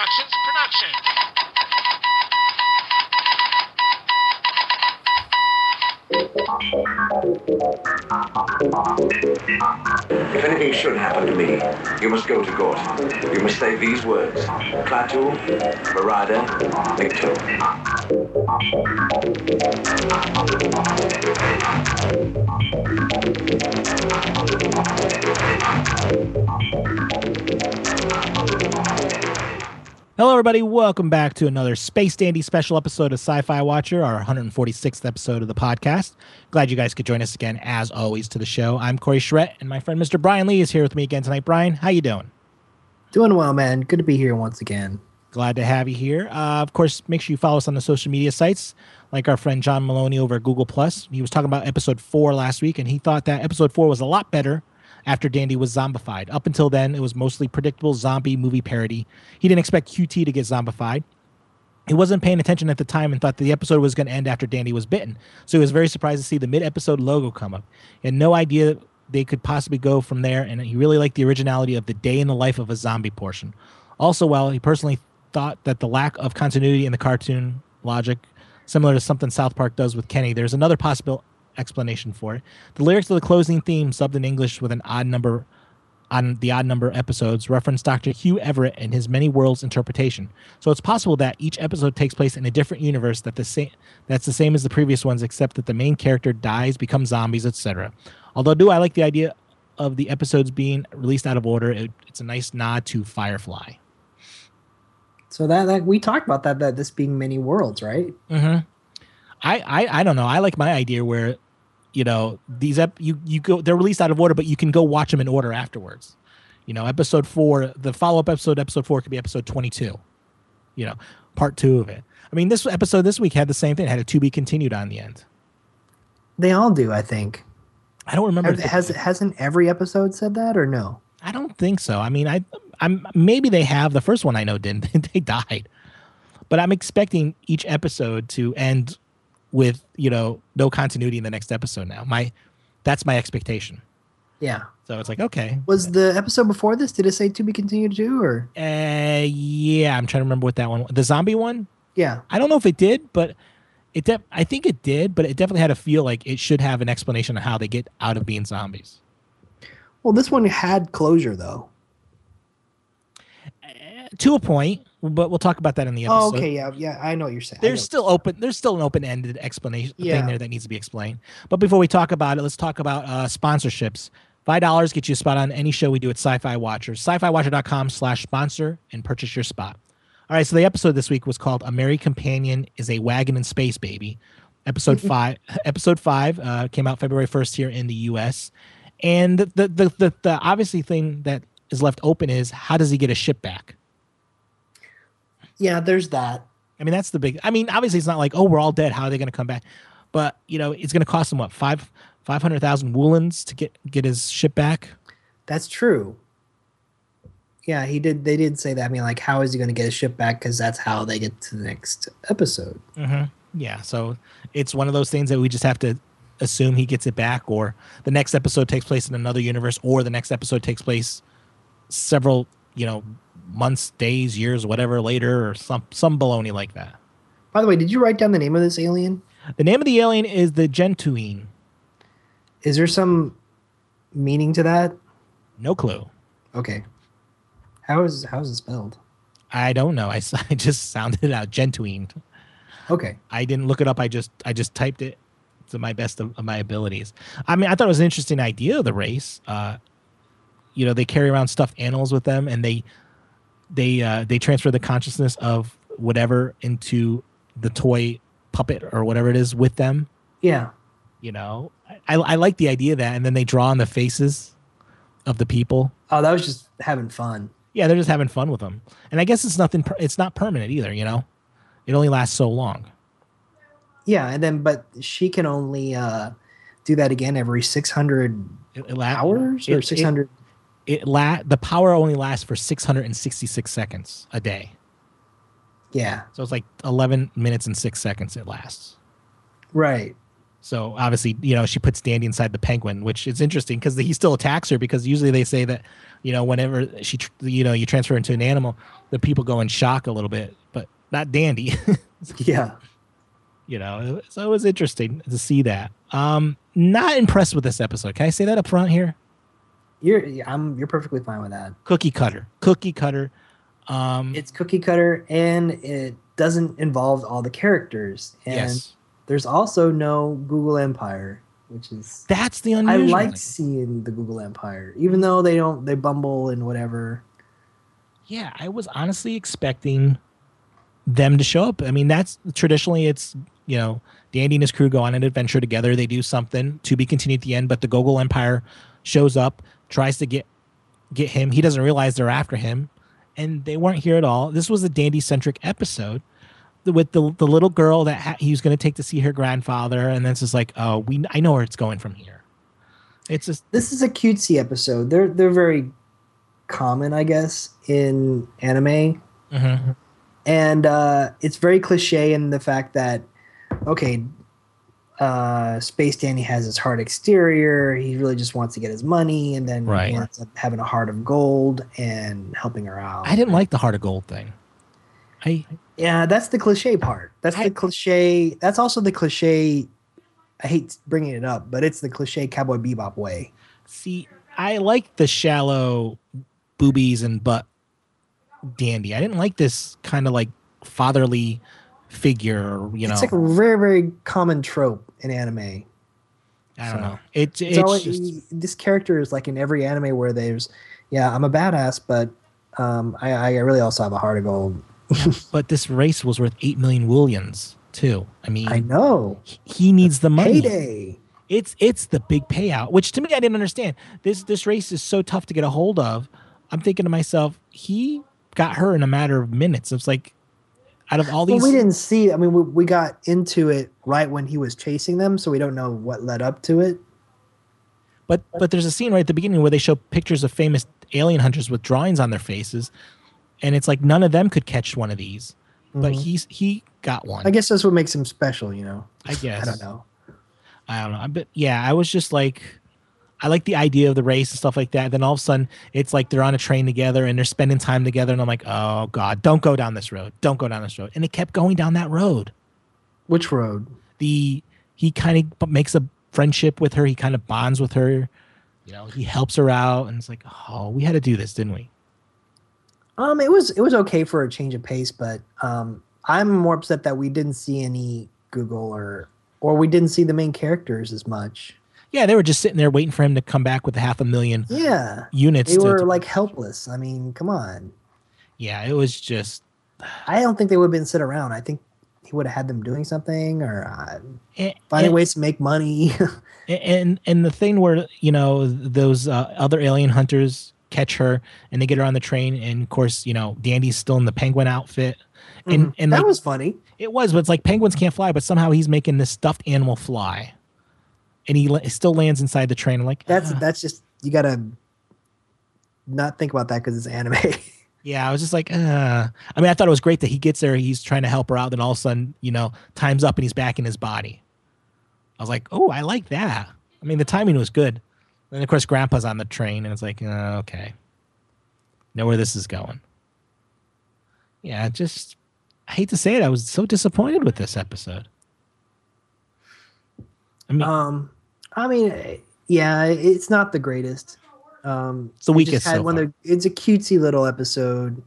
Productions production. If anything should happen to me, you must go to Gort. You must say these words. Klaatu, Barada, Nikto. Hello, everybody. Welcome back to another Space Dandy special episode of Sci Fi Watcher, our 146th episode of the podcast. Glad you guys could join us again, as always, to the show. I'm Corey Charette, and my friend Mr. Bryan Lee is here with me again tonight. Bryan, how you doing? Doing well, man. Good to be here once again. Glad to have you here. Uh, of course, make sure you follow us on the social media sites, like our friend John Maloney over at Google Plus. He was talking about episode four last week, and he thought that episode four was a lot better after Dandy was zombified. Up until then, it was mostly predictable zombie movie parody. He didn't expect QT to get zombified. He wasn't paying attention at the time and thought the episode was going to end after Dandy was bitten. So he was very surprised to see the mid-episode logo come up. He had no idea they could possibly go from there, and he really liked the originality of the day in the life of a zombie portion. Also, well, he personally thought that the lack of continuity in the cartoon logic, similar to something South Park does with Kenny, there's another possible explanation for it. The lyrics of the closing theme, subbed in English with an odd number on the odd number episodes, reference Dr. Hugh Everett and his many worlds interpretation. So it's possible that each episode takes place in a different universe that the same that's the same as the previous ones, except that the main character dies, becomes zombies, etc. Although do I like the idea of the episodes being released out of order, it, it's a nice nod to Firefly. So that, that we talked about that that this being many worlds, right? Mm-hmm. I, I I don't know. I like my idea where, you know, these ep- you you go they're released out of order, but you can go watch them in order afterwards. You know, episode four, the follow up episode, episode four could be episode twenty two. You know, part two of it. I mean, this episode this week had the same thing. It had a to be continued on the end. They all do, I think. I don't remember. Have, if it- has hasn't every episode said that or no? I don't think so. I mean, I I'm maybe they have. The first one I know didn't. they died, but I'm expecting each episode to end with you know no continuity in the next episode. Now, my that's my expectation. Yeah. So it's like okay, Was the episode before this? Did it say to be continued too, or uh, yeah, I'm trying to remember what that one. The zombie one. yeah? I don't know if it did, but it. Def- I think it did, but it definitely had a feel like it should have an explanation of how they get out of being zombies. Well, this one had closure though. To a point, but we'll talk about that in the episode. Oh, okay, yeah, yeah. I know what you're saying. There's still open there's still an open-ended explanation Yeah. thing there that needs to be explained but before we talk about it let's talk about uh, sponsorships five dollars gets you a spot on any show we do at sci-fi watcher sci-fi watcher.com slash sponsor and purchase your spot all right so the episode this week was called a merry companion is a wagon in space baby episode five episode five uh, came out february 1st here in the us and the, the the the the obviously thing that is left open is how does he get a ship back yeah. There's that. I mean, that's the big. I mean, obviously, it's not like oh, we're all dead. How are they going to come back? But you know, it's going to cost him what five five hundred thousand Woolongs to get get his ship back. That's true. Yeah, he did. They did say that. I mean, like, how is he going to get his ship back? Because that's how they get to the next episode. Mm-hmm. Yeah, so it's one of those things that we just have to assume he gets it back, or the next episode takes place in another universe, or the next episode takes place several you know months, days, years, whatever later, or some some baloney like that. By the way, did you write down the name of this alien? The name of the alien is the Gentuine. Is there some meaning to that? No clue. Okay. How is how is it spelled? I don't know. I, I just sounded it out. Gentuine. Okay. I didn't look it up. I just I just typed it to my best of, of my abilities. I mean, I thought it was an interesting idea of the race. Uh, you know, they carry around stuffed animals with them, and they they uh, they transfer the consciousness of whatever into the toy puppet or whatever it is with them. Yeah. You know, I I like the idea of that, and then they draw on the faces of the people. Oh, that was just having fun. Yeah, they're just having fun with them, and I guess it's nothing. per- It's not permanent either. You know, it only lasts so long. Yeah, and then but she can only uh do that again every 600 It, it la- hours it- or it- 600 it la- the power only lasts for 666 seconds a day. Yeah. So it's like 11 minutes and 6 seconds it lasts. Right. So obviously, you know, she puts Dandy inside the penguin, which is interesting because he still attacks her because usually they say that you know, whenever she, tr- you know, you transfer into an animal, the people go in shock a little bit, but not Dandy. Yeah. you know, so it was interesting to see that. Um, not impressed with this episode. Can I say that up front here? You're I'm you're perfectly fine with that. Cookie cutter, cookie cutter. Um, It's cookie cutter and it doesn't involve all the characters. And yes, there's also no Gogol Empire, which is that's the unusual. I like seeing the Gogol Empire, even though they don't they bumble and whatever. Yeah, I was honestly expecting them to show up. I mean, that's traditionally it's you know Dandy and his crew go on an adventure together. They do something to be continued at the end, but the Gogol Empire shows up, tries to get get him. He doesn't realize they're after him, and they weren't here at all. This was a Dandy centric episode with the the little girl that ha- he was going to take to see her grandfather, and then it's just like, oh, we I know where it's going from here. It's just This is a cutesy episode. They're they're very common, I guess, in anime. mhm. and uh, it's very cliche in the fact that okay uh, space dandy has his hard exterior he really just wants to get his money and then Right. he ends up having a heart of gold and helping her out I didn't like the heart of gold thing. I yeah that's the cliche part that's I- the cliche that's also the cliche i hate bringing it up but it's the cliche cowboy bebop way See, I like the shallow boobies and butt dandy. I didn't like this kind of like fatherly figure, you know. it's like a very very common trope in anime I don't so- know. It, it's it's always, just, this character is like in every anime where there's yeah i'm a badass but um i i really also have a heart of gold but this race was worth 8 million willions too. I mean, i know he needs the money. payday It's it's the big payout, which to me I didn't understand. This this race is so tough to get a hold of. I'm thinking to myself, he got her in a matter of minutes. It's like out of all well these we didn't see i mean we, we got into it right when he was chasing them so we don't know what led up to it But but there's a scene right at the beginning where they show pictures of famous alien hunters with drawings on their faces, and it's like none of them could catch one of these, but Mhm. he's he got one. i guess that's what makes him special you know I guess i don't know I don't know. But yeah, I was just like, I like the idea of the race and stuff like that. Then all of a sudden, it's like they're on a train together and they're spending time together, and I'm like, oh god, don't go down this road, don't go down this road, and it kept going down that road. which road The he kind of makes a friendship with her. He kind of bonds with her. You know, he helps her out, and it's like, oh, we had to do this, didn't we? um it was it was okay for a change of pace but um i'm more upset that we didn't see any Gogol or or we didn't see the main characters as much Yeah, they were just sitting there waiting for him to come back with a half a million yeah units. they to- were to- like helpless i mean come on yeah, it was just I don't think they would have been sit around. I think he would have had them doing something or uh, and, finding and, ways to make money. and and the thing where you know those uh, other alien hunters catch her and they get her on the train, and of course you know Dandy's still in the penguin outfit, and Mhm. and that like, was funny. it was, but it's like penguins can't fly, but somehow he's making this stuffed animal fly, and he la- still lands inside the train. I'm like, That's "Ah." that's just you gotta not think about that because it's anime. Yeah, I was just like, uh. I mean, I thought it was great that he gets there, he's trying to help her out, then all of a sudden, you know, time's up and he's back in his body. I was like, oh, I like that. I mean, the timing was good. Then, of course, Grandpa's on the train, and it's like, uh, okay. Know where this is going. Yeah, just, I hate to say it, I was so disappointed with this episode. I mean, um, I mean, yeah, it's not the greatest. Um, It's the weakest had so one the- it's a cutesy little episode.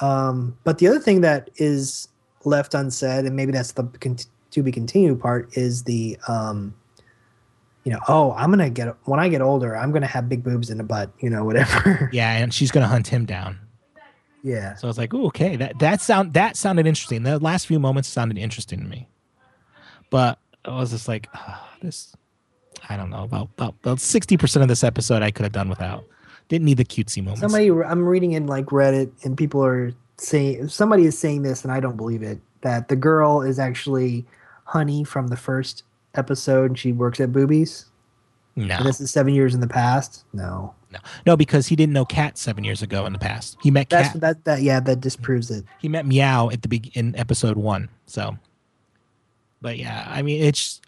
Um, but the other thing that is left unsaid, and maybe that's the con- to be continued part, is the um, you know, oh, I'm gonna get when I get older, I'm gonna have big boobs in a butt, you know, whatever. yeah, and she's going to hunt him down. yeah. So I was like, "Ooh, okay, that that sound that sounded interesting. The last few moments sounded interesting to me, but I was just like, ah, this. I don't know about about about sixty percent of this episode I could have done without. Didn't need the cutesy moments. Somebody, I'm reading in like Reddit, and people are saying somebody is saying this, and I don't believe it. That the girl is actually Honey from the first episode, and she works at Boobies. no, And this is seven years in the past. No, no, No because he didn't know Cat seven years ago in the past. He met Cat. that. That yeah, that disproves it. He met Meow at the big in episode one. So, but yeah, I mean, it's.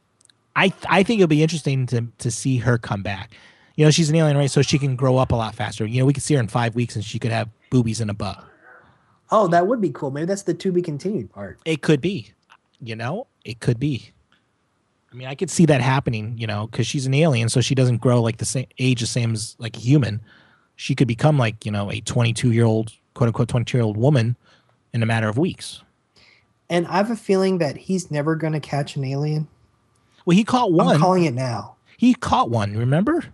I I think it'll be interesting to to see her come back. You know, she's an alien, right? So she can grow up a lot faster. You know, we could see her in five weeks and she could have boobies and a butt. Oh, that would be cool. Maybe that's the to be continued part. It could be. You know, it could be. I mean, I could see that happening, you know, because she's an alien, so she doesn't grow like the same age, the same as like a human. She could become like, you know, a 22 year old, quote unquote, 22 year old woman in a matter of weeks. And I have a feeling that he's never going to catch an alien. Well, he caught one. I'm calling it now. he caught one, remember?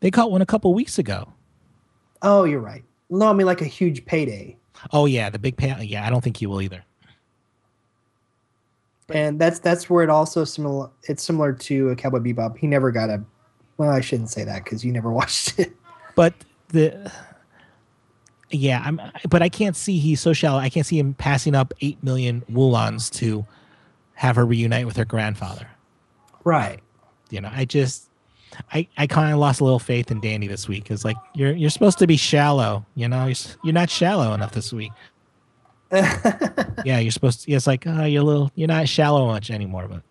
They caught one a couple weeks ago. Oh, you're right. No, I mean like a huge payday. Oh, yeah, the big pay. Yeah, I don't think he will either. and that's that's where it also similar. It's similar to a Cowboy Bebop. He never got a. Well, I shouldn't say that because you never watched it. But the. Yeah, I'm, but I can't see he's so shallow. I can't see him passing up eight million Woolongs to have her reunite with her grandfather. Right. you know i just i i kind of lost a little faith in dandy this week because like you're you're supposed to be shallow you know you're, you're not shallow enough this week yeah you're supposed to it's like oh you're a little you're not shallow much anymore but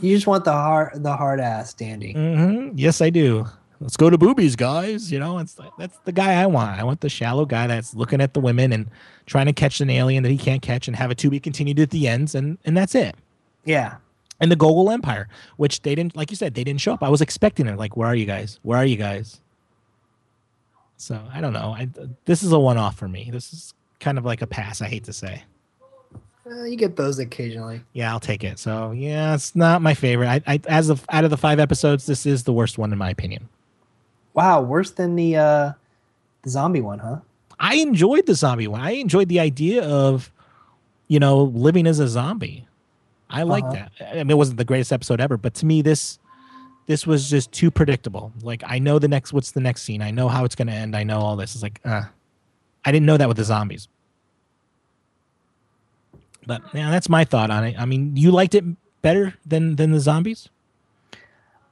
you just want the hard the hard ass dandy. hmm yes i do let's go to boobies guys you know it's like, that's the guy i want i want the shallow guy that's looking at the women and trying to catch an alien that he can't catch and have it to be continued at the ends and and that's it Yeah. and the Gogol Empire, which they didn't, like you said, they didn't show up. I was expecting it. Like, where are you guys? Where are you guys? So I don't know. I this is a one-off for me. This is kind of like a pass. I hate to say. Uh, you get those occasionally. Yeah, I'll take it. So yeah, it's not my favorite. I, I as of out of the five episodes, this is the worst one in my opinion. Wow, worse than the uh the zombie one, huh? I enjoyed the zombie one. I enjoyed the idea of, you know, living as a zombie. I like Uh-huh. that. I mean, it wasn't the greatest episode ever, but to me, this this was just too predictable. Like I know the next what's the next scene. I know how it's going to end. I know all this. It's like, uh, I didn't know that with the zombies. But yeah, that's my thought on it. I mean, you liked it better than than the zombies.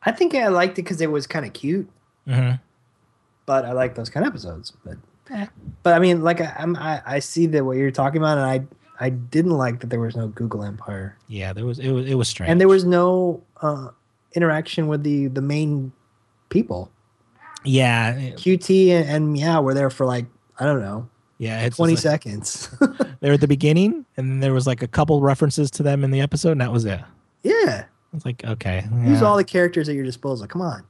I think I liked it because it was kind of cute, hmm but I like those kind of episodes. But Eh. but I mean, like I, I'm, I I see that what you're talking about, and I I didn't like that there was no Gogol Empire, Yeah, there was it was it was strange. and there was no uh interaction with the the main people. yeah, QT and, and Meow were there for like I don't know yeah. It's twenty like- seconds. They were at the beginning, and then there was like a couple references to them in the episode, and that was it. yeah, It's like okay, use all the characters at your disposal. Come on.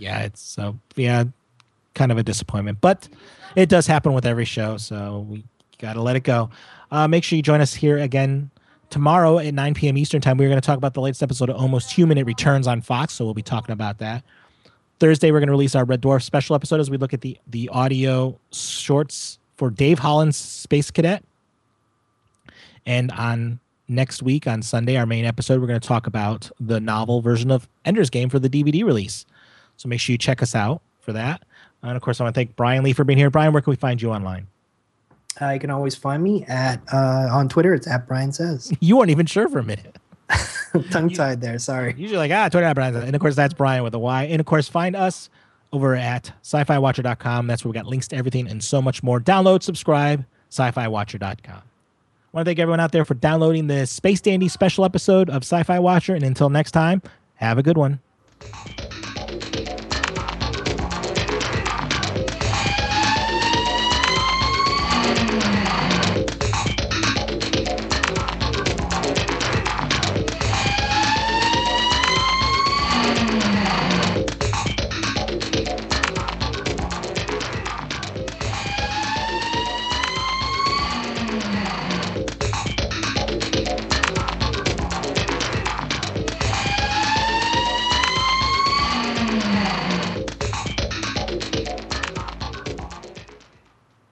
Yeah, it's so yeah, kind of a disappointment, but it does happen with every show, so we got to let it go. Uh, make sure you join us here again tomorrow at 9 p.m. Eastern time. We're going to talk about the latest episode of Almost Human. It returns on Fox, so we'll be talking about that. Thursday, we're going to release our Red Dwarf special episode as we look at the the audio shorts for Dave Hollins' Space Cadet. And on next week on Sunday, our main episode, we're going to talk about the novel version of Ender's Game for the DVD release. So make sure you check us out for that. And of course, I want to thank Bryan Lee for being here. Bryan, where can we find you online? Uh, you can always find me at uh, on Twitter. It's at Bryan says. You weren't even sure for a minute. Tongue tied there. Sorry. Usually, like, ah, Twitter at Bryan. Says. And of course, that's Bryan with a Y. And of course, find us over at sci fi watcher.com. That's where we got links to everything and so much more. Download, subscribe, sci fi watcher.com. I want to thank everyone out there for downloading the Space Dandy special episode of Sci Fi Watcher. And until next time, have a good one.